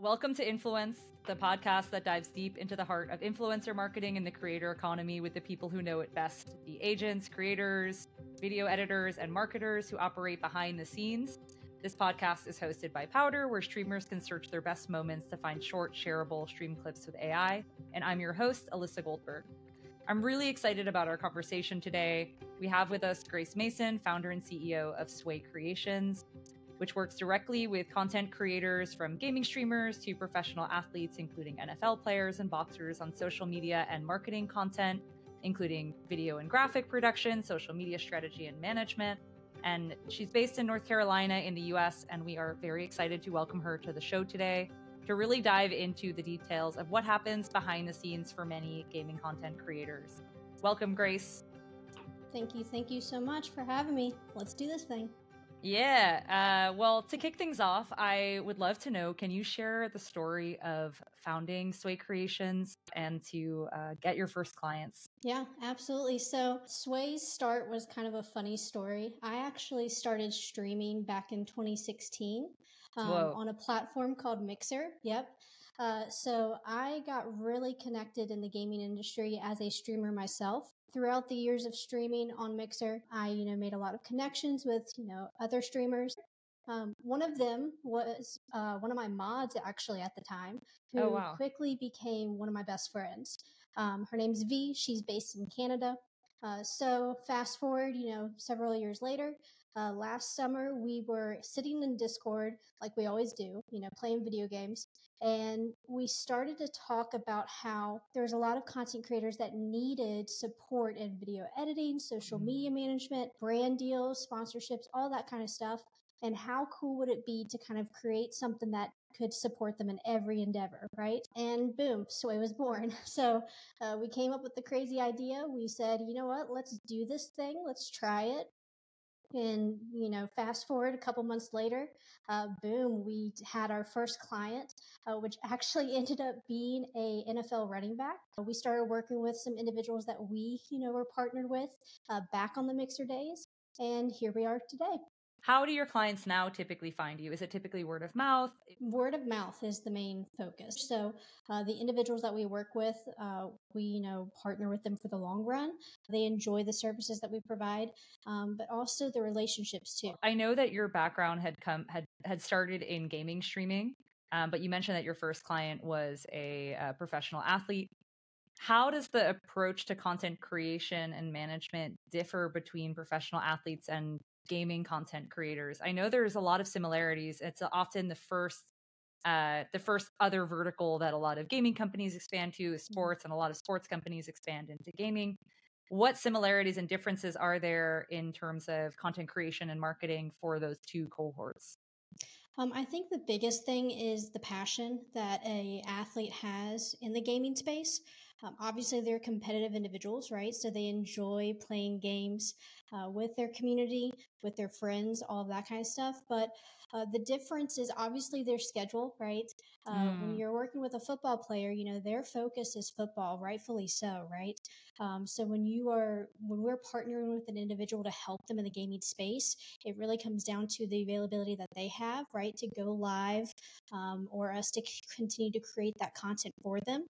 Welcome to Influence, the podcast that dives deep into the heart of influencer marketing and the creator economy with the people who know it best the agents, creators, video editors, and marketers who operate behind the scenes. This podcast is hosted by Powder, where streamers can search their best moments to find short, shareable stream clips with AI. And I'm your host, Alyssa Goldberg. I'm really excited about our conversation today. We have with us Grace Mason, founder and CEO of Sway Creations which works directly with content creators from gaming streamers to professional athletes, including NFL players and boxers, on social media and marketing content, including video and graphic production, social media strategy and management. And she's based in North Carolina in the US, and we are very excited to welcome her to the show today to really dive into the details of what happens behind the scenes for many gaming content creators. Welcome, Grace. Thank you. Thank you so much for having me. Let's do this thing. Yeah. Uh, well, to kick things off, I would love to know can you share the story of founding Sway Creations and to uh, get your first clients? Yeah, absolutely. So, Sway's start was kind of a funny story. I actually started streaming back in 2016 um, on a platform called Mixer. Yep. Uh, so I got really connected in the gaming industry as a streamer myself. Throughout the years of streaming on Mixer, I, you know, made a lot of connections with, you know, other streamers. Um, one of them was uh, one of my mods actually at the time, who oh, wow. quickly became one of my best friends. Um, her name's V. She's based in Canada. Uh, so fast forward, you know, several years later, uh, last summer we were sitting in Discord like we always do, you know, playing video games, and we started to talk about how there was a lot of content creators that needed support in video editing, social mm-hmm. media management, brand deals, sponsorships, all that kind of stuff. And how cool would it be to kind of create something that could support them in every endeavor, right? And boom, Sway was born. So uh, we came up with the crazy idea. We said, you know what, let's do this thing, let's try it. And, you know, fast forward a couple months later, uh, boom, we had our first client, uh, which actually ended up being a NFL running back. We started working with some individuals that we, you know, were partnered with uh, back on the Mixer days. And here we are today. How do your clients now typically find you? Is it typically word of mouth? Word of mouth is the main focus. So uh, the individuals that we work with, uh, we you know partner with them for the long run. They enjoy the services that we provide, um, but also the relationships too. I know that your background had come had had started in gaming streaming, um, but you mentioned that your first client was a, a professional athlete. How does the approach to content creation and management differ between professional athletes and gaming content creators. I know there's a lot of similarities. It's often the first uh, the first other vertical that a lot of gaming companies expand to is mm-hmm. sports, and a lot of sports companies expand into gaming. What similarities and differences are there in terms of content creation and marketing for those two cohorts? Um, I think the biggest thing is the passion that a athlete has in the gaming space. Um, obviously, they're competitive individuals, right? So they enjoy playing games uh, with their community, with their friends, all of that kind of stuff. But uh, the difference is obviously their schedule, right? Uh, mm. When you're working with a football player, you know their focus is football, rightfully so, right? Um, so when you are when we're partnering with an individual to help them in the gaming space, it really comes down to the availability that they have, right, to go live, um, or us to continue to create that content for them.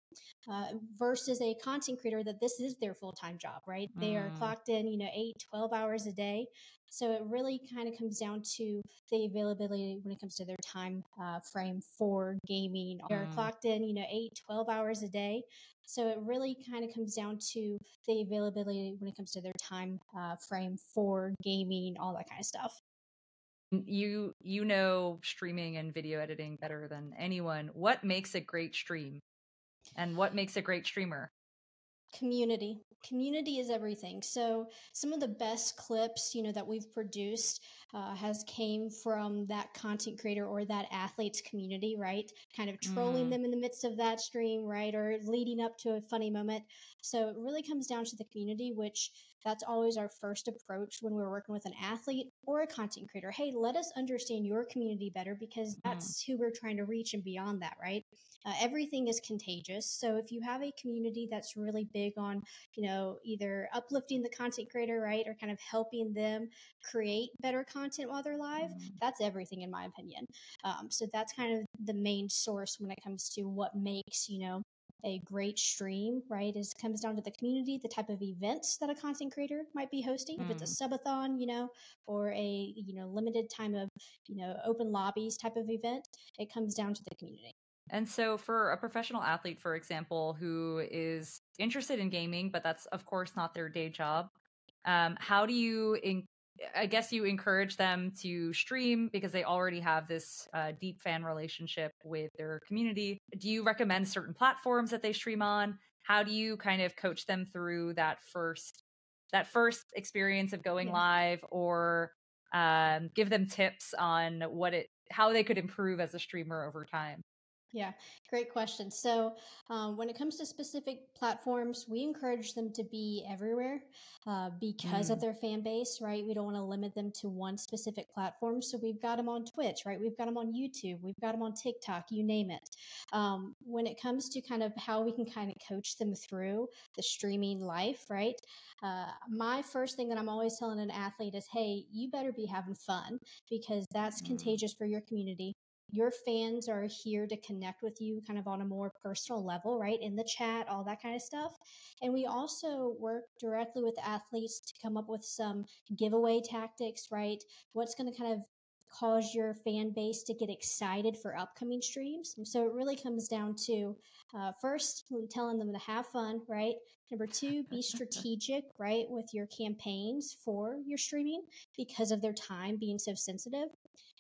Uh, versus a content creator that this is their full-time job right mm. they are mm. clocked in you know 8 12 hours a day so it really kind of comes down to the availability when it comes to their time uh, frame for gaming. Mm. they're clocked in you know 8 12 hours a day. So it really kind of comes down to the availability when it comes to their time uh, frame for gaming all that kind of stuff you you know streaming and video editing better than anyone. What makes a great stream? And what makes a great streamer? Community. Community is everything. So some of the best clips, you know, that we've produced uh, has came from that content creator or that athlete's community, right? Kind of trolling mm. them in the midst of that stream, right? Or leading up to a funny moment. So it really comes down to the community, which that's always our first approach when we're working with an athlete or a content creator. Hey, let us understand your community better because mm-hmm. that's mm. who we're trying to reach and beyond that, right? Uh, everything is contagious. So if you have a community that's really big on, you know, either uplifting the content creator, right, or kind of helping them create better content content while they're live, that's everything in my opinion. Um, so that's kind of the main source when it comes to what makes, you know, a great stream, right, is comes down to the community, the type of events that a content creator might be hosting. Mm. If it's a mm. subathon, you know, or a you know limited time of you know open lobbies type of event, it comes down to the community. And so, for a professional athlete, for example, who is interested in gaming, but that's of course not their day job, um, how do you in- I guess you encourage them to stream because they already have this uh, deep fan relationship with their community. Do you recommend certain platforms that they stream on? How do you kind of coach them through that first that first experience of going yeah. live, or um, give them tips on what it how they could improve as a streamer over time? Yeah, great question. So, um, when it comes to specific platforms, we encourage them to be everywhere uh, because mm. of their fan base, right? We don't want to limit them to one specific platform. So, we've got them on Twitch, right? We've got them on YouTube, we've got them on TikTok, you name it. Um, when it comes to kind of how we can kind of coach them through the streaming life, right? Uh, my first thing that I'm always telling an athlete is, hey, you better be having fun because that's mm. contagious for your community your fans are here to connect with you kind of on a more personal level, right? In the chat, all that kind of stuff. And we also work directly with athletes to come up with some giveaway tactics, right? What's going to kind of cause your fan base to get excited for upcoming streams. And so it really comes down to uh, first telling them to have fun, right? Number two, be strategic, right, with your campaigns for your streaming because of their time being so sensitive.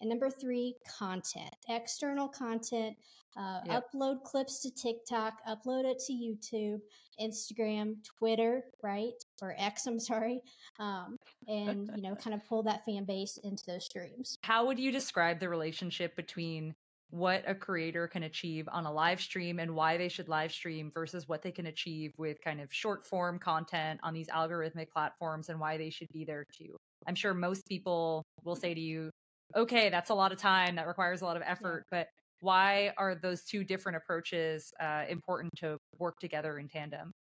And number three, content, external content. Uh, yep. Upload clips to TikTok, upload it to YouTube, Instagram, Twitter, right? Or X, I'm sorry. Um, and, you know, kind of pull that fan base into those streams. How would you describe the relationship between what a creator can achieve on a live stream and why they should live stream versus what they can achieve with kind of short form content on these algorithmic platforms and why they should be there too. I'm sure most people will say to you, okay, that's a lot of time, that requires a lot of effort, but why are those two different approaches uh, important to work together in tandem?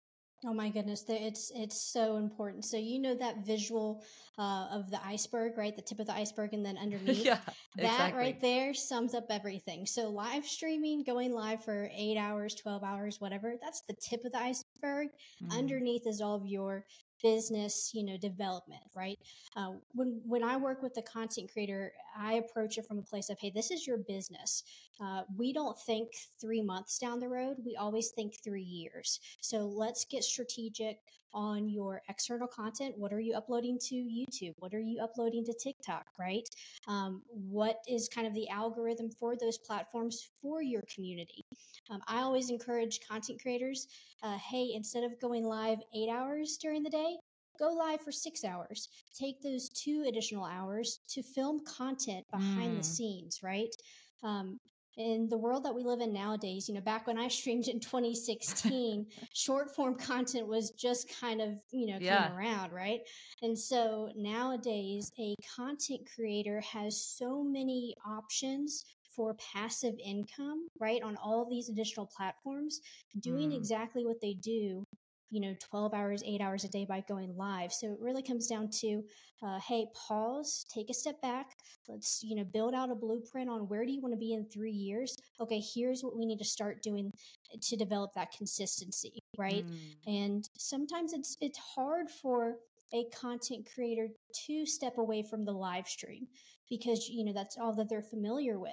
Oh my goodness, it's it's so important. So you know that visual uh, of the iceberg, right? The tip of the iceberg, and then underneath. yeah, that exactly. right there sums up everything. So live streaming, going live for eight hours, twelve hours, whatever. That's the tip of the iceberg. Mm. Underneath is all of your business you know development right uh, when when i work with the content creator i approach it from a place of hey this is your business uh, we don't think three months down the road we always think three years so let's get strategic on your external content what are you uploading to youtube what are you uploading to tiktok right um, what is kind of the algorithm for those platforms for your community um, i always encourage content creators uh, hey instead of going live eight hours during the day go live for six hours. Take those two additional hours to film content behind mm. the scenes, right? Um, in the world that we live in nowadays, you know, back when I streamed in 2016, short form content was just kind of, you know, yeah. came around, right? And so nowadays, a content creator has so many options for passive income, right? On all these additional platforms, doing mm. exactly what they do you know 12 hours 8 hours a day by going live so it really comes down to uh, hey pause take a step back let's you know build out a blueprint on where do you want to be in three years okay here's what we need to start doing to develop that consistency right mm. and sometimes it's it's hard for a content creator to step away from the live stream because you know that's all that they're familiar with.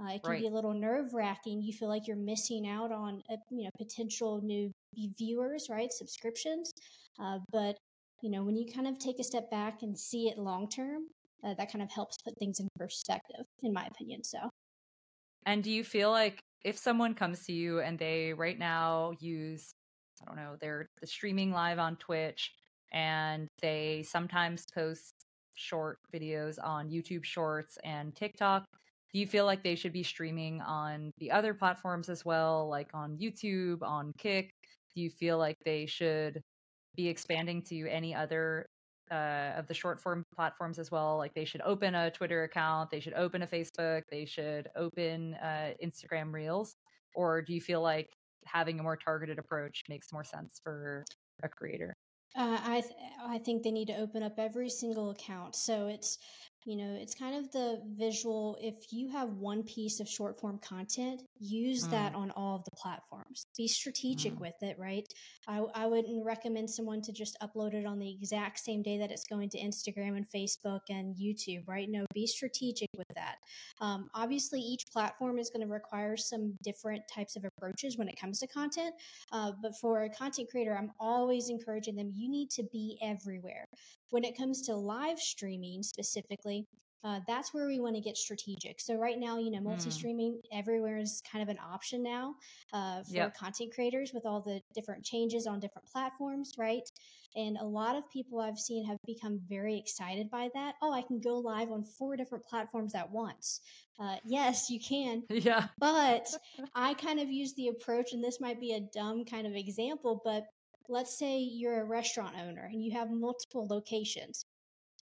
Uh, it can right. be a little nerve wracking. You feel like you're missing out on a, you know potential new viewers, right? Subscriptions, uh, but you know when you kind of take a step back and see it long term, uh, that kind of helps put things in perspective, in my opinion. So, and do you feel like if someone comes to you and they right now use I don't know, they're the streaming live on Twitch and they sometimes post short videos on YouTube Shorts and TikTok. Do you feel like they should be streaming on the other platforms as well, like on YouTube, on Kick? Do you feel like they should be expanding to any other uh, of the short form platforms as well? Like they should open a Twitter account, they should open a Facebook, they should open uh, Instagram Reels? Or do you feel like having a more targeted approach makes more sense for a creator? Uh, I th- I think they need to open up every single account. So it's you know, it's kind of the visual. If you have one piece of short form content, use mm. that on all of the platforms. Be strategic mm. with it, right? I, I wouldn't recommend someone to just upload it on the exact same day that it's going to Instagram and Facebook and YouTube, right? No, be strategic with that. Um, obviously, each platform is going to require some different types of approaches when it comes to content. Uh, but for a content creator, I'm always encouraging them you need to be everywhere. When it comes to live streaming specifically, uh, that's where we want to get strategic. So right now, you know, multi-streaming mm. everywhere is kind of an option now uh, for yep. content creators with all the different changes on different platforms, right? And a lot of people I've seen have become very excited by that. Oh, I can go live on four different platforms at once. Uh, yes, you can. Yeah. But I kind of use the approach, and this might be a dumb kind of example, but let's say you're a restaurant owner and you have multiple locations.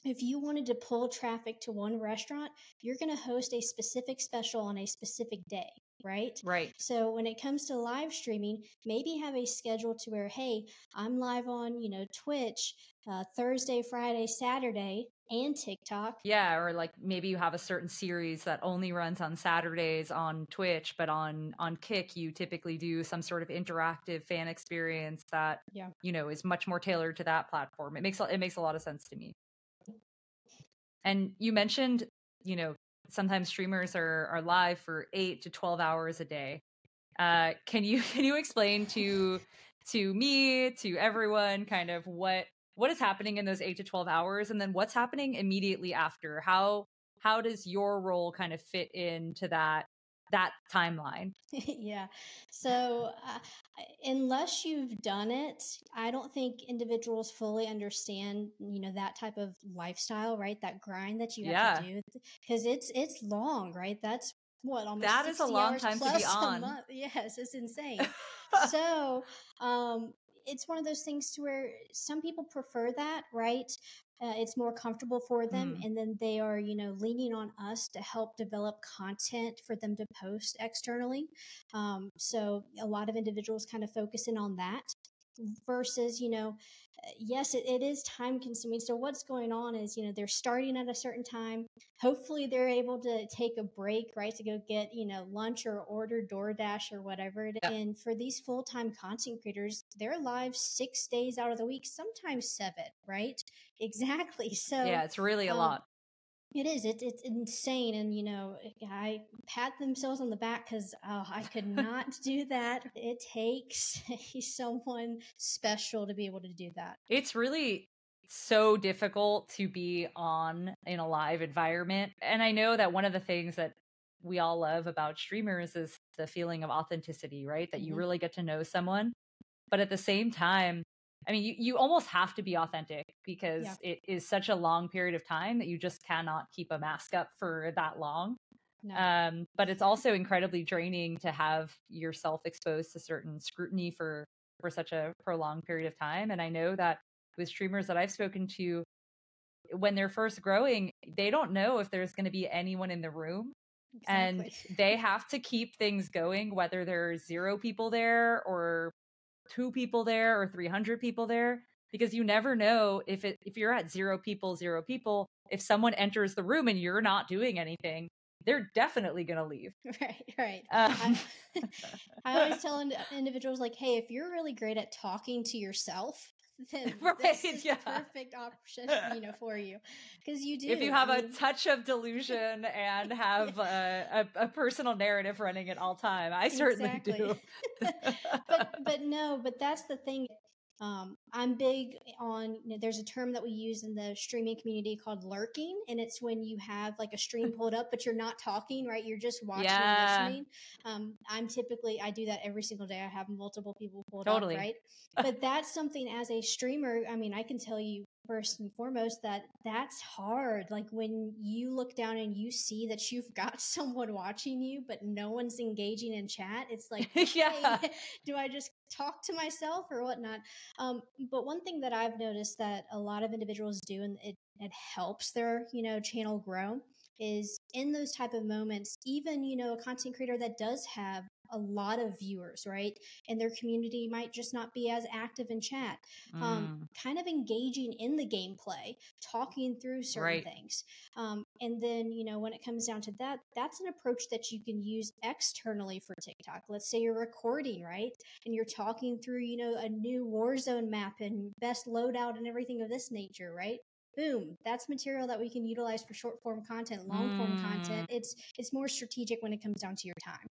If you wanted to pull traffic to one restaurant, you're going to host a specific special on a specific day, right? Right. So when it comes to live streaming, maybe have a schedule to where, hey, I'm live on, you know, Twitch uh, Thursday, Friday, Saturday, and TikTok. Yeah, or like maybe you have a certain series that only runs on Saturdays on Twitch, but on on Kick you typically do some sort of interactive fan experience that yeah. you know is much more tailored to that platform. It makes it makes a lot of sense to me. And you mentioned, you know, sometimes streamers are are live for 8 to 12 hours a day. Uh can you can you explain to to me, to everyone kind of what what is happening in those 8 to 12 hours and then what's happening immediately after? How how does your role kind of fit into that that timeline? Yeah. So uh, unless you've done it i don't think individuals fully understand you know that type of lifestyle right? That grind that you have yeah. to do because it's it's long right? That's what almost that is a long time to be on. yes it's insane. So um it's one of those things to where some people prefer that, right? Uh, it's more comfortable for them, mm. and then they are, you know, leaning on us to help develop content for them to post externally. Um, so a lot of individuals kind of focus in on that versus, you know, yes, it, it is time consuming. So what's going on is, you know, they're starting at a certain time. Hopefully they're able to take a break, right? To go get, you know, lunch or order DoorDash or whatever. Yeah. And for these full-time content creators, they're live six days out of the week, sometimes seven, right? Exactly. So yeah, it's really a um, lot. It is. It, it's insane. And, you know, I pat themselves on the back because oh, I could not do that. It takes someone special to be able to do that. It's really so difficult to be on in a live environment. And I know that one of the things that we all love about streamers is the feeling of authenticity, right? That you mm-hmm. really get to know someone. But at the same time, I mean, you, you almost have to be authentic because yeah. it is such a long period of time that you just cannot keep a mask up for that long. No. Um, but it's also incredibly draining to have yourself exposed to certain scrutiny for for such a prolonged period of time. And I know that with streamers that I've spoken to, when they're first growing, they don't know if there's going to be anyone in the room. Exactly. And they have to keep things going, whether there's zero people there or two people there or 300 people there because you never know if it if you're at zero people zero people if someone enters the room and you're not doing anything they're definitely going to leave right right um. I, I always tell individuals like hey if you're really great at talking to yourself then right, this is yeah. the perfect option, you know, for you because you do. If you have I mean, a touch of delusion and have a, a, a, personal narrative running at all time, I certainly exactly. do. but but no, but that's the thing. Um, I'm big on, you know, there's a term that we use in the streaming community called lurking. And it's when you have like a stream pulled up, but you're not talking, right? You're just watching yeah. and listening. Um, I'm typically, I do that every single day. I have multiple people pulled totally. up, right? but that's something as a streamer, I mean, I can tell you first and foremost that that's hard. Like when you look down and you see that you've got someone watching you but no one's engaging in chat it's like yeah. Hey, do i just talk to myself or whatnot? Um, but one thing that i've noticed that a lot of individuals do and it, it helps their you know channel grow is in those type of moments even you know a content creator that does have a lot of viewers, right? And their community might just not be as active in chat. Um, mm. Um, kind of engaging in the gameplay, talking through certain right. things. Um, and then, you know, when it comes down to that, that's an approach that you can use externally for TikTok. Let's say you're recording, right? And you're talking through, you know, a new Warzone map and best loadout and everything of this nature, right? boom that's material that we can utilize for short form content long form mm. content it's it's more strategic when it comes down to your time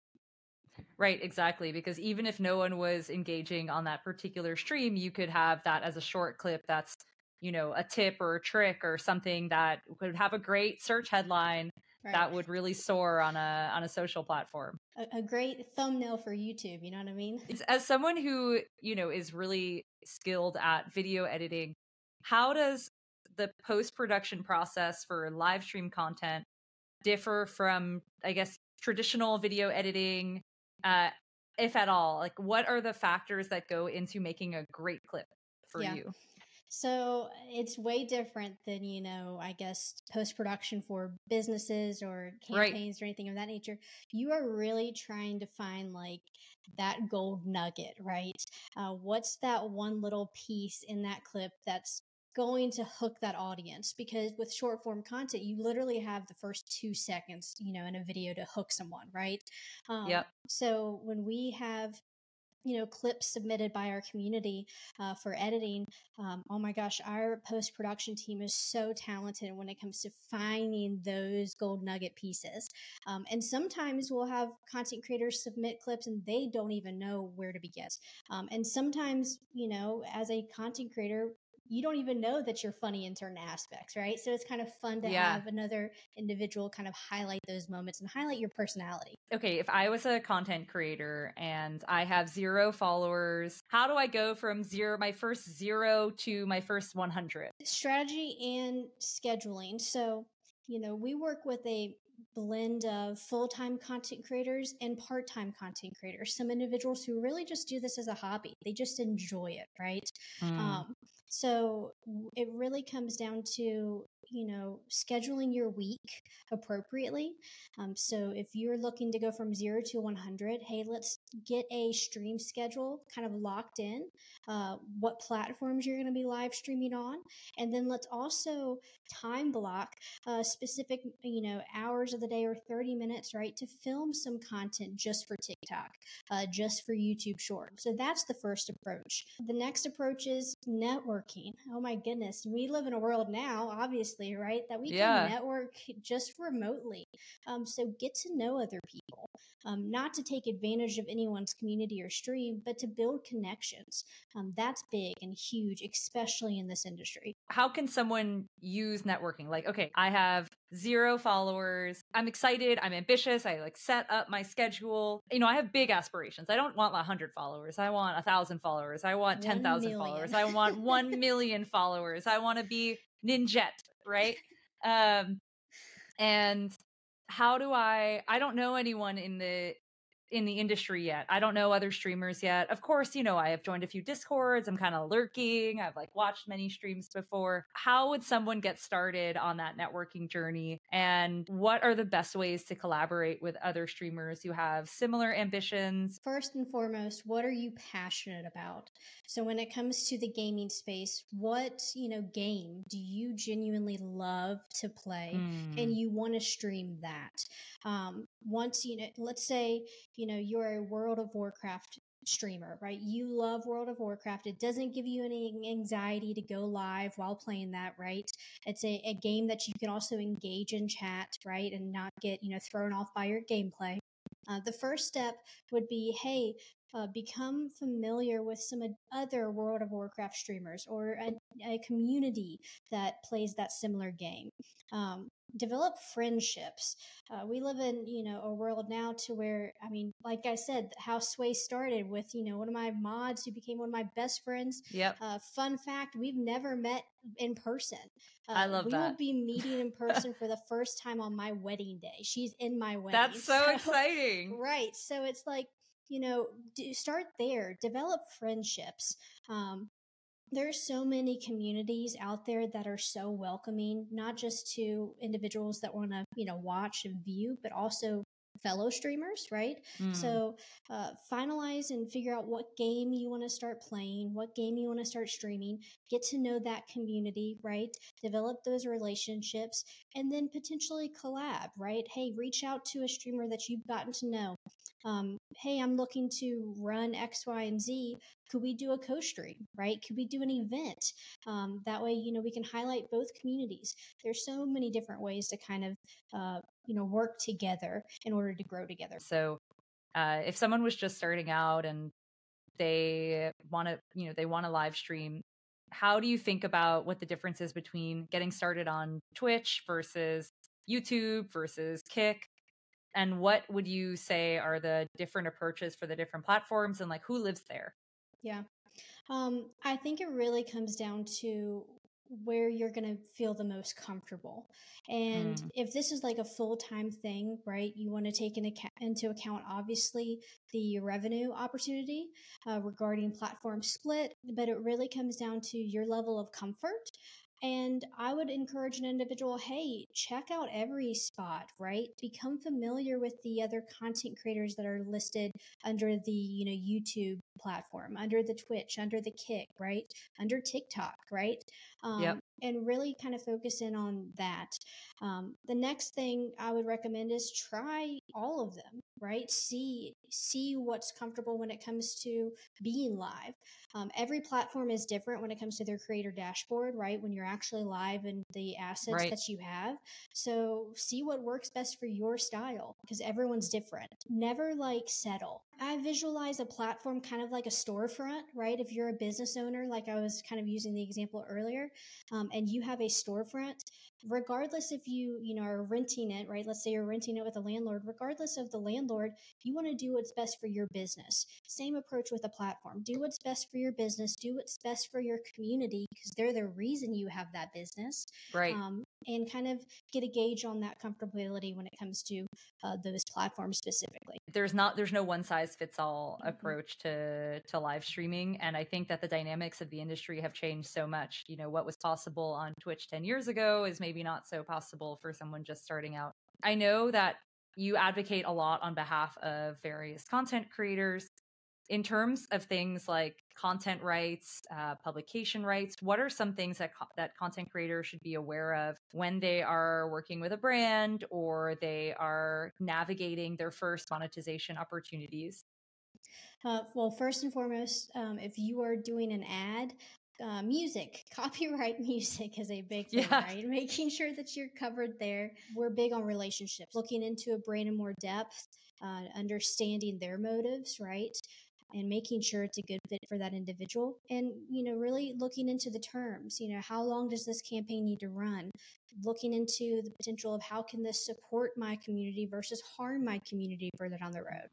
Right, exactly. Because even if no one was engaging on that particular stream, you could have that as a short clip that's, you know, a tip or a trick or something that could have a great search headline right. that would really soar on a on a social platform. A, a, great thumbnail for YouTube, you know what I mean? It's, as someone who, you know, is really skilled at video editing, how does the post production process for live stream content differ from, I guess, traditional video editing, uh, if at all? Like, what are the factors that go into making a great clip for yeah. you? So it's way different than, you know, I guess post production for businesses or campaigns right. or anything of that nature. You are really trying to find like that gold nugget, right? Uh, what's that one little piece in that clip that's going to hook that audience because with short form content you literally have the first two seconds you know in a video to hook someone right? Um, yep. so when we have you know clips submitted by our community uh, for editing um, oh my gosh our post production team is so talented when it comes to finding those gold nugget pieces. Um, and sometimes we'll have content creators submit clips and they don't even know where to begin. Um, and sometimes you know as a content creator you don't even know that you're funny in certain aspects, right? So it's kind of fun to yeah. have another individual kind of highlight those moments and highlight your personality. Okay, if I was a content creator and I have zero followers, how do I go from zero, my first zero to my first 100? Strategy and scheduling. So, you know, we work with a blend of full-time content creators and part-time content creators some individuals who really just do this as a hobby they just enjoy it right mm. um, so it really comes down to you know, scheduling your week appropriately. Um, so if you're looking to go from zero to 100, hey, let's get a stream schedule kind of locked in, uh, what platforms you're going to be live streaming on. And then let's also time block uh, specific, you know, hours of the day or 30 minutes, right, to film some content just for TikTok, uh, just for YouTube Short. So that's the first approach. The next approach is networking. Oh my goodness. We live in a world now, obviously right? That we yeah. can network just remotely. Um, so get to know other people, um, not to take advantage of anyone's community or stream, but to build connections. Um, that's big and huge, especially in this industry. How can someone use networking? Like, okay, I have zero followers. I'm excited. I'm ambitious. I like set up my schedule. You know, I have big aspirations. I don't want 100 followers. I want a thousand followers. I want 10,000 followers. I want 1 million followers. I want to be Ninja, right? Um, and how do I? I don't know anyone in the in the industry yet. I don't know other streamers yet. Of course, you know, I have joined a few discords. I'm kind of lurking. I've like watched many streams before. How would someone get started on that networking journey? And what are the best ways to collaborate with other streamers who have similar ambitions? First and foremost, what are you passionate about? So when it comes to the gaming space, what, you know, game do you genuinely love to play mm. and hmm. you want to stream that? Um, once you know, let's say, you know, you're a World of Warcraft streamer, right? You love World of Warcraft. It doesn't give you any anxiety to go live while playing that, right? It's a, a game that you can also engage in chat, right? And not get, you know, thrown off by your gameplay. Uh, the first step would be, hey, uh, become familiar with some other World of Warcraft streamers or a, a community that plays that similar game. Um, develop friendships. Uh, we live in, you know, a world now to where, I mean, like I said, how Sway started with, you know, one of my mods who became one of my best friends. Yep. Uh, fun fact, we've never met in person. Uh, I love we that. We will be meeting in person for the first time on my wedding day. She's in my wedding. That's so, so exciting. Right. So it's like, you know, do, start there, develop friendships. Um, there's so many communities out there that are so welcoming, not just to individuals that want to, you know, watch and view, but also fellow streamers, right? Mm. So uh, finalize and figure out what game you want to start playing, what game you want to start streaming, get to know that community, right? Develop those relationships, and then potentially collab, right? Hey, reach out to a streamer that you've gotten to know. Um, hey, I'm looking to run X, Y, and Z. Could we do a co stream, right? Could we do an event? Um, that way, you know, we can highlight both communities. There's so many different ways to kind of, uh, you know, work together in order to grow together. So, uh, if someone was just starting out and they want to, you know, they want to live stream, how do you think about what the difference is between getting started on Twitch versus YouTube versus Kick? And what would you say are the different approaches for the different platforms and like who lives there? Yeah. Um, I think it really comes down to where you're going to feel the most comfortable. And mm. if this is like a full time thing, right, you want to take in account, into account, obviously, the revenue opportunity uh, regarding platform split, but it really comes down to your level of comfort and I would encourage an individual, hey, check out every spot, right? Become familiar with the other content creators that are listed under the, you know, YouTube platform, under the Twitch, under the Kick, right? Under TikTok, right? Um, yep. And really kind of focus in on that. Um, the next thing I would recommend is try all of them, right? See see what's comfortable when it comes to being live. Um, every platform is different when it comes to their creator dashboard, right? When you're actually live and the assets right. that you have. So see what works best for your style because everyone's different. Never like settle. I visualize a platform kind of like a storefront, right? If you're a business owner, like I was kind of using the example earlier, um, and you have a storefront, regardless if you you know are renting it right? Let's say you're renting it with a landlord regardless of the landlord you want to do what's best for your business. Same approach with a platform. Do what's best for your business. Do what's best for your community because they're the reason you have that business. Right. Um, and kind of get a gauge on that comfortability when it comes to uh, those platforms specifically. There's not there's no one size fits all mm-hmm. approach to to live streaming and i think that the dynamics of the industry have changed so much. You know what was possible on twitch 10 years ago is maybe not so possible for someone just starting out. I know that you advocate a lot on behalf of various content creators in terms of things like content rights, uh, publication rights, what are some things that co- that content creators should be aware of when they are working with a brand or they are navigating their first monetization opportunities? Uh, well, first and foremost, um, if you are doing an ad, uh, music, copyright music is a big thing, yeah. right? Making sure that you're covered there. We're big on relationships, looking into a brand in more depth, uh, understanding their motives, right? And making sure it's a good fit for that individual and you know really looking into the terms you know how long does this campaign need to run? Looking into the potential of how can this support my community versus harm my community further down the road?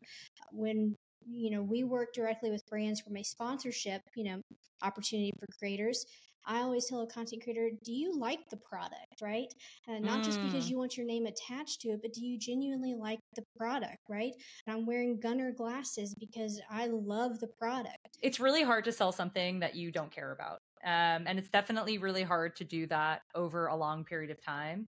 When you know we work directly with brands from a sponsorship you know opportunity for creators I always tell a content creator, do you like the product, right? And not mm. just because mm. you want your name attached to it, but do you genuinely like the product, right? And I'm wearing Gunnar glasses because I love the product. It's really hard to sell something that you don't care about. Um, and it's definitely really hard to do that over a long period of time.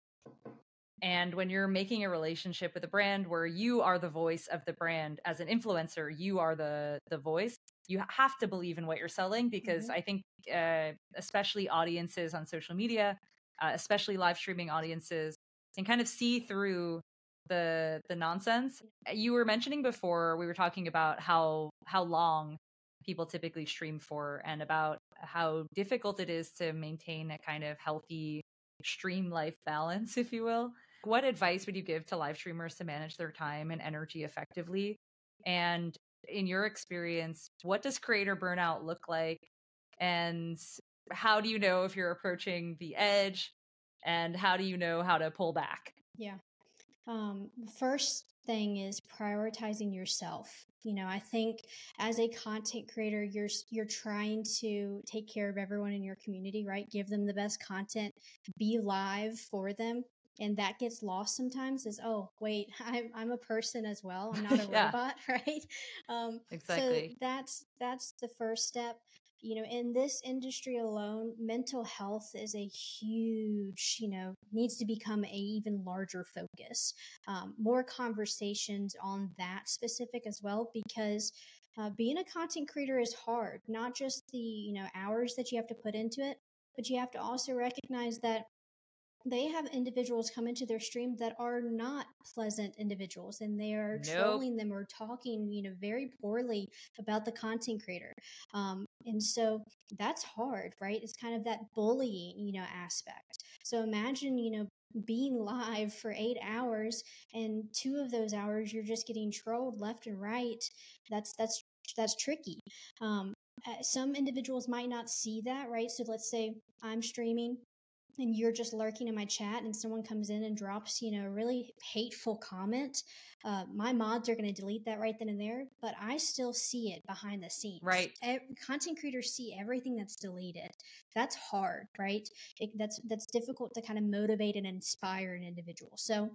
And when you're making a relationship with a brand where you are the voice of the brand as an influencer, you are the the voice you have to believe in what you're selling because mm-hmm. I think, uh, especially audiences on social media, uh, especially live streaming audiences, can kind of see through the the nonsense. You were mentioning before we were talking about how how long people typically stream for and about how difficult it is to maintain a kind of healthy stream life balance, if you will. What advice would you give to live streamers to manage their time and energy effectively? And in your experience, what does creator burnout look like? And how do you know if you're approaching the edge? And how do you know how to pull back? Yeah. Um, first thing is prioritizing yourself. You know, I think as a content creator, you're you're trying to take care of everyone in your community, right? Give them the best content, be live for them, and that gets lost sometimes is oh wait i'm, I'm a person as well i'm not a yeah. robot right um, exactly so that's that's the first step you know, in this industry alone, mental health is a huge, you know, needs to become a even larger focus. Um, more conversations on that specific as well, because uh, being a content creator is hard. Not just the you know hours that you have to put into it, but you have to also recognize that they have individuals come into their stream that are not pleasant individuals and they are nope. trolling them or talking you know very poorly about the content creator. Um, and so that's hard right? It's kind of that bullying you know aspect. So imagine you know being live for eight hours and two of those hours you're just getting trolled left and right. That's that's that's tricky. Um, uh, some individuals might not see that right? So let's say i'm streaming and you're just lurking in my chat and someone comes in and drops you know a really hateful comment uh, my mods are going to delete that right then and there but i still see it behind the scenes. Right. E- content creators see everything that's deleted that's hard right it, that's that's difficult to kind of motivate and inspire an individual so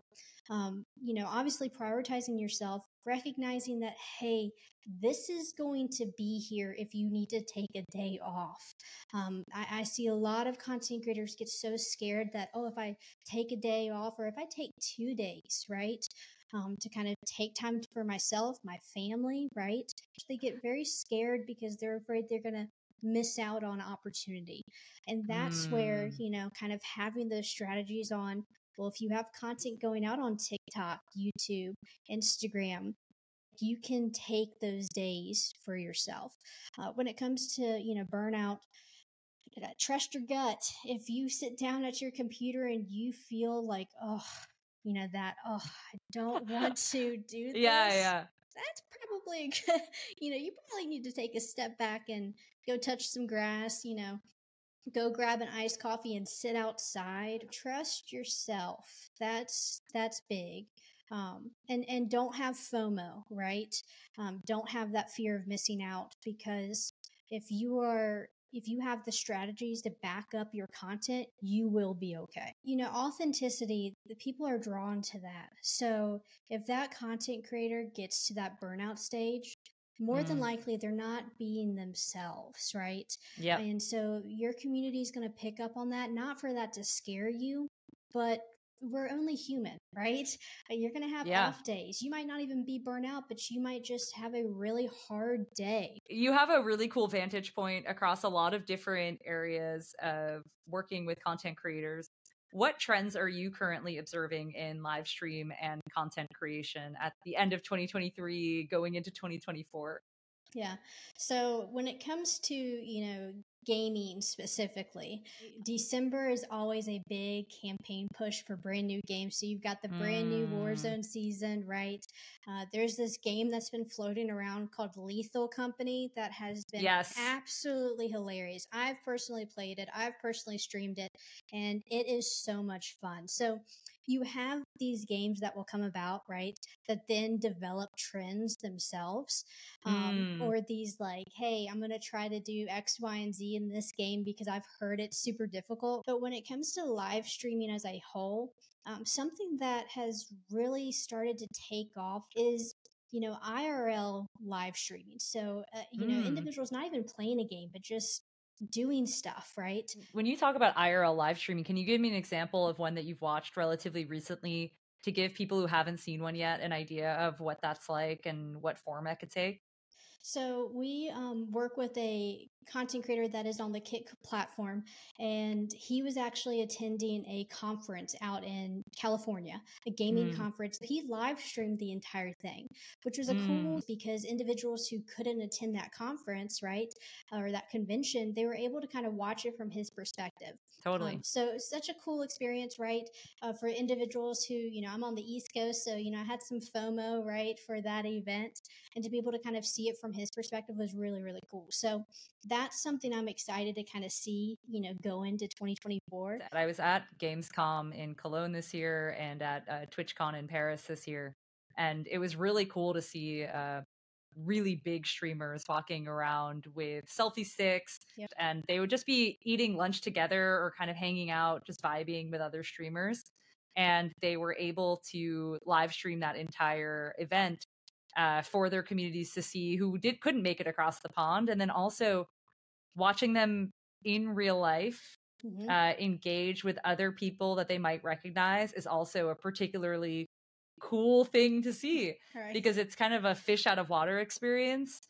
um, you know obviously prioritizing yourself recognizing that hey this is going to be here if you need to take a day off. Um, I, I, see a lot of content creators get so scared that, oh, if I take a day off or if I take two days, right? Um, to kind of take time for myself, my family, right? They get very scared because they're afraid they're going to miss out on opportunity. And that's mm. where, you know, kind of having those strategies on, well, if you have content going out on TikTok, YouTube, Instagram, you can take those days for yourself. Uh, when it comes to, you know, burnout, uh, trust your gut. If you sit down at your computer and you feel like, oh, you know, that, oh, I don't want to do this. yeah, yeah. That's probably good. You know, you probably need to take a step back and go touch some grass, you know, go grab an iced coffee and sit outside. Trust yourself. That's that's big um, and and don't have FOMO, right? Um, don't have that fear of missing out because if you are if you have the strategies to back up your content, you will be okay. You know, authenticity, the people are drawn to that. So if that content creator gets to that burnout stage, more mm. than likely they're not being themselves, right? Yeah. And so your community is going to pick up on that, not for that to scare you, but we're only human, right? Uh, you're going to have yeah. off days. You might not even be burnout, but you might just have a really hard day. You have a really cool vantage point across a lot of different areas of working with content creators. What trends are you currently observing in live stream and content creation at the end of 2023 going into 2024? Yeah. So when it comes to, you know, gaming specifically. December is always a big campaign push for brand new games. So you've got the brand new mm. Warzone season, right? Uh, there's this game that's been floating around called Lethal Company that has been yes. absolutely hilarious. I've personally played it, I've personally streamed it, and it is so much fun. So you have these games that will come about, right? That then develop trends themselves. Um, mm. Or these like, hey, I'm going to try to do X, Y, and Z in this game because I've heard it's super difficult. But when it comes to live streaming as a whole, um, something that has really started to take off is you know IRL live streaming. So uh, you mm. know individuals not even playing a game, but just doing stuff, right? When you talk about IRL live streaming, can you give me an example of one that you've watched relatively recently to give people who haven't seen one yet an idea of what that's like and what form it could take? So we um, work with a content creator that is on the Kick platform, and he was actually attending a conference out in California, a gaming mm. conference. He live streamed the entire thing, which was a mm. cool because individuals who couldn't attend that conference, right, or that convention, they were able to kind of watch it from his perspective. Totally. Um, so such a cool experience, right, uh, for individuals who, you know, I'm on the East Coast, so you know, I had some FOMO, right, for that event, and to be able to kind of see it from his perspective was really, really cool. So that's something I'm excited to kind of see, you know, go into 2024. I was at Gamescom in Cologne this year and at uh, TwitchCon in Paris this year. And it was really cool to see uh, really big streamers walking around with selfie sticks yep. and they would just be eating lunch together or kind of hanging out, just vibing with other streamers. And they were able to live stream that entire event uh, for their communities to see who did couldn't make it across the pond, and then also watching them in real life mm-hmm. uh, engage with other people that they might recognize is also a particularly cool thing to see right. because it's kind of a fish out of water experience.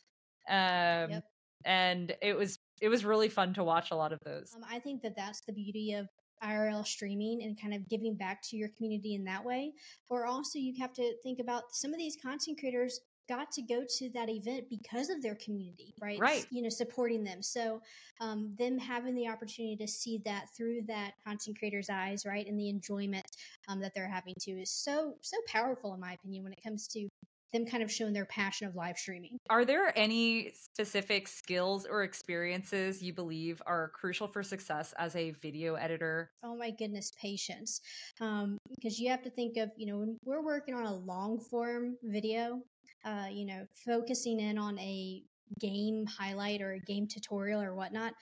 Um, yep. And it was it was really fun to watch a lot of those. Um, I think that that's the beauty of IRL streaming and kind of giving back to your community in that way. Or also, you have to think about some of these content creators got to go to that event because of their community, right? Right. You know, supporting them. So, um, them having the opportunity to see that through that content creator's eyes, right, and the enjoyment um, that they're having to is so so powerful, in my opinion, when it comes to them kind of showing their passion of live streaming. Are there any specific skills or experiences you believe are crucial for success as a video editor? Oh my goodness, patience. Um, because you have to think of, you know, when we're working on a long form video, uh, you know, focusing in on a game highlight or a game tutorial or whatnot,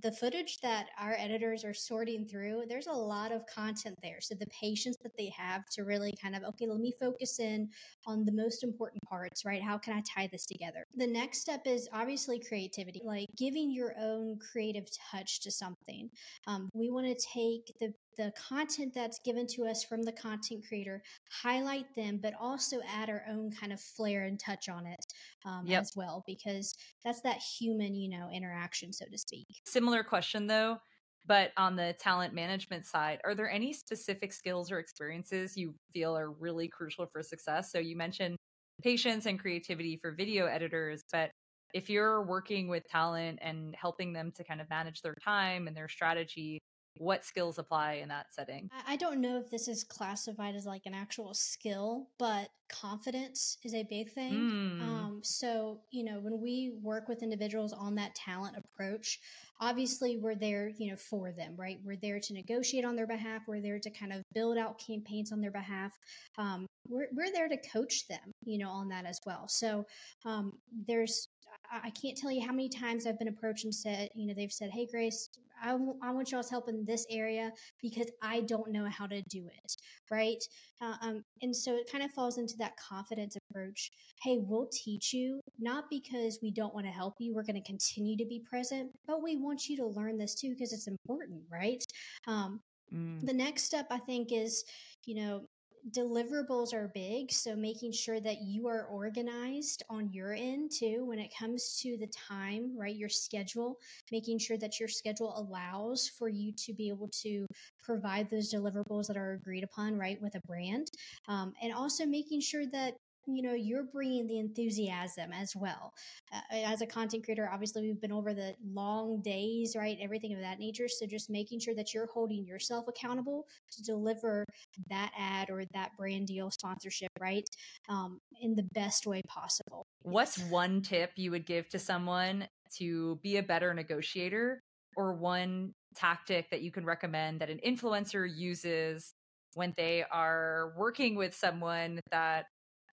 the footage that our editors are sorting through, there's a lot of content there. So the patience that they have to really kind of, okay, let me focus in on the most important parts, right? How can I tie this together? The next step is obviously creativity, like giving your own creative touch to something. Um, we want to take the the content that's given to us from the content creator, highlight them, but also add our own kind of flair and touch on it um, yep. as well, because that's that human, you know, interaction, so to speak. Similar question though, but on the talent management side, are there any specific skills or experiences you feel are really crucial for success? So you mentioned patience and creativity for video editors, but if you're working with talent and helping them to kind of manage their time and their strategy, what skills apply in that setting? I don't know if this is classified as like an actual skill, but confidence is a big thing. Mm. Um, so, you know, when we work with individuals on that talent approach, obviously we're there, you know, for them, right? We're there to negotiate on their behalf. We're there to kind of build out campaigns on their behalf. Um, we're, we're there to coach them, you know, on that as well. So um, there's I can't tell you how many times I've been approached and said, you know, they've said, Hey, Grace, I, w- I want y'all's help in this area because I don't know how to do it. Right. Uh, um, and so it kind of falls into that confidence approach. Hey, we'll teach you, not because we don't want to help you. We're going to continue to be present, but we want you to learn this too because it's important. Right. Um, mm. The next step, I think, is, you know, deliverables are big. So making sure that you are organized on your end too when it comes to the time, right? Your schedule, making sure that your schedule allows for you to be able to provide those deliverables that are agreed upon, right, with a brand. Um, and also making sure that you know you're bringing the enthusiasm as well. Uh, as a content creator obviously we've been over the long days right everything of that nature. So just making sure that you're holding yourself accountable to deliver that ad or that brand deal sponsorship right um, in the best way possible. What's one tip you would give to someone to be a better negotiator or one tactic that you can recommend that an influencer uses when they are working with someone that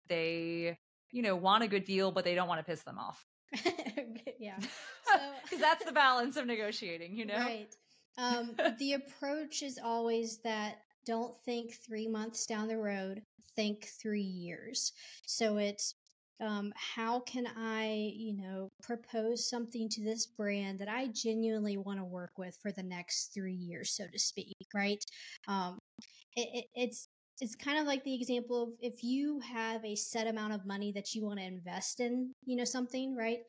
they you know want a good deal but they don't want to piss them off. Yeah. Because so, that's the balance of negotiating you know? Right. Um, the approach is always that don't think three months down the road think three years. So it's um, how can i you know propose something to this brand that i genuinely want to work with for the next three years so to speak right? Um, it, it, it's it's kind of like the example of if you have a set amount of money that you want to invest in, you know, something, right?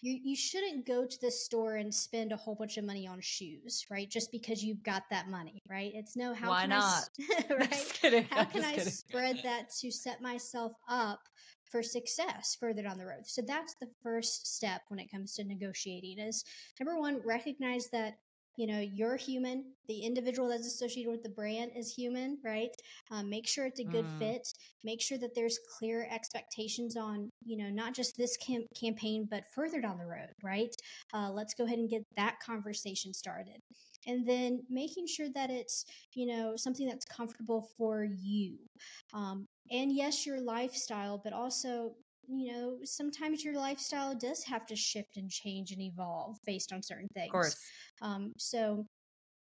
You, you shouldn't go to the store and spend a whole bunch of money on shoes, right? Just because you've got that money, right? It's no, how Why can not? I, right? How can I kidding. spread that to set myself up for success further down the road? So that's the first step when it comes to negotiating is number one, recognize that you know you're human the individual that's associated with the brand is human right um, make sure it's a good mm. fit make sure that there's clear expectations on you know not just this cam- campaign but further down the road right uh, let's go ahead and get that conversation started and then making sure that it's you know something that's comfortable for you um, and yes your lifestyle but also you know, sometimes your lifestyle does have to shift and change and evolve based on certain things. Of course. Um, so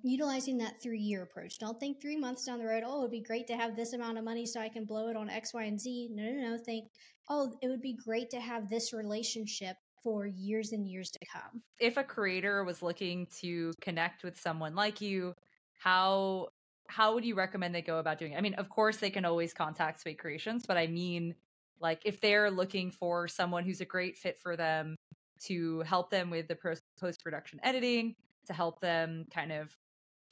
utilizing that three year approach. Don't think three months down the road, oh, it'd be great to have this amount of money so I can blow it on X, Y, and Z. No, no, no. Think, oh, it would be great to have this relationship for years and years to come. If a creator was looking to connect with someone like you, how how would you recommend they go about doing it? I mean, of course they can always contact Sway Creations, but I mean like if they're looking for someone who's a great fit for them to help them with the post production editing, to help them kind of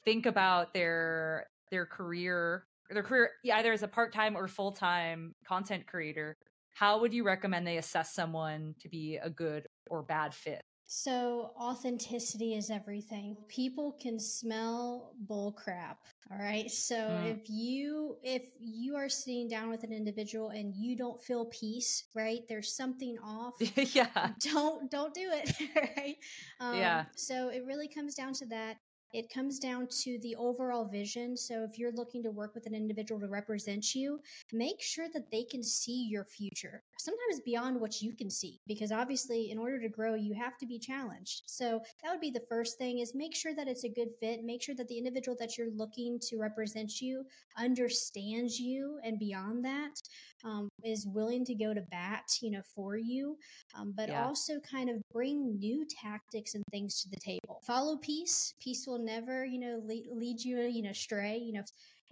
think about their their career their career either as a part-time or full-time content creator how would you recommend they assess someone to be a good or bad fit so authenticity is everything. People can smell bull crap. All right. So mm. if you if you are sitting down with an individual and you don't feel peace, right? There's something off. yeah. Don't don't do it. right. Um, yeah. So it really comes down to that. It comes down to the overall vision. So if you're looking to work with an individual to represent you, make sure that they can see your future, sometimes beyond what you can see, because obviously in order to grow, you have to be challenged. So that would be the first thing is make sure that it's a good fit. Make sure that the individual that you're looking to represent you understands you and beyond that um, is willing to go to bat, you know, for you, um, but yeah. also kind of bring new tactics and things to the table. Follow peace. Peace will never, you know, lead, lead you, you know, stray, you know,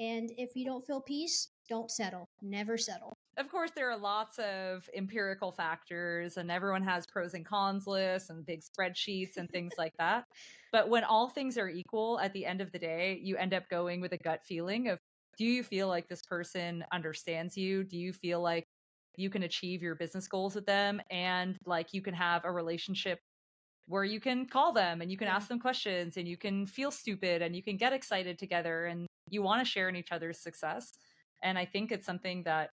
and if you don't feel peace, don't settle. Never settle. Of course, there are lots of empirical factors, and everyone has pros and cons lists and big spreadsheets and things like that. But when all things are equal, at the end of the day, you end up going with a gut feeling of do you feel like this person understands you? Do you feel like you can achieve your business goals with them and like you can have a relationship where you can call them and you can ask them questions and you can feel stupid and you can get excited together and you want to share in each other's success. And I think it's something that,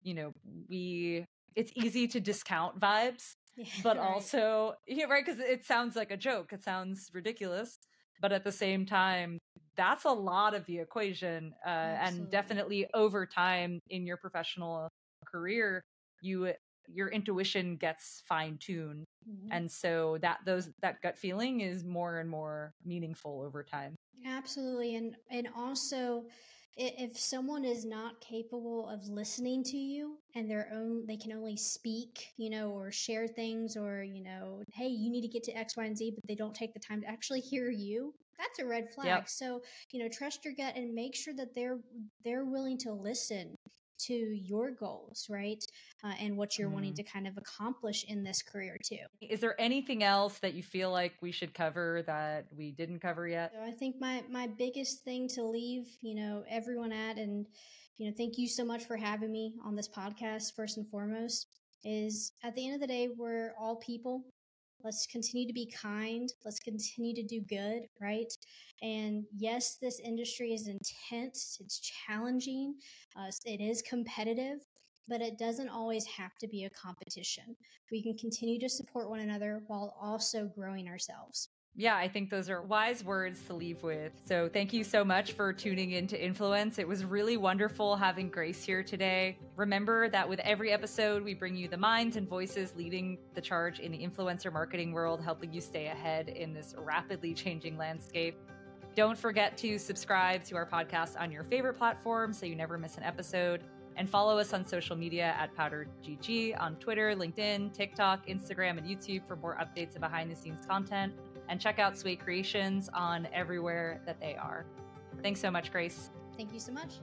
you know, we, it's easy to discount vibes, yeah, but right. also, yeah, right? Because it sounds like a joke, it sounds ridiculous. But at the same time, that's a lot of the equation uh, and definitely over time in your professional career you your intuition gets fine tuned mm-hmm. and so that those that gut feeling is more and more meaningful over time. Absolutely and and also if someone is not capable of listening to you and their own they can only speak you know or share things or you know hey you need to get to x y and z but they don't take the time to actually hear you that's a red flag. Yep. So, you know, trust your gut and make sure that they're they're willing to listen to your goals, right? Uh, and what you're mm. wanting mm-hmm. to kind of accomplish in this career too. Is there anything else that you feel like we should cover that we didn't cover yet? So I think my my biggest thing to leave, you know, everyone at and you know, thank you so much for having me on this podcast first and foremost is at the end of the day we're all people Let's continue to be kind. Let's continue to do good, right? And yes, this industry is intense, it's challenging, uh, it is competitive, but it doesn't always have to be a competition. We can continue to support one another while also growing ourselves. Yeah, I think those are wise words to leave with. So, thank you so much for tuning in to Influence. It was really wonderful having Grace here today. Remember that with every episode, we bring you the minds and voices leading the charge in the influencer marketing world, helping you stay ahead in this rapidly changing landscape. Don't forget to subscribe to our podcast on your favorite platform so you never miss an episode. And follow us on social media at PowderGG on Twitter, LinkedIn, TikTok, Instagram, and YouTube for more updates and behind the scenes content and check out Sway Creations on everywhere that they are. Thanks so much, Grace. Thank you so much.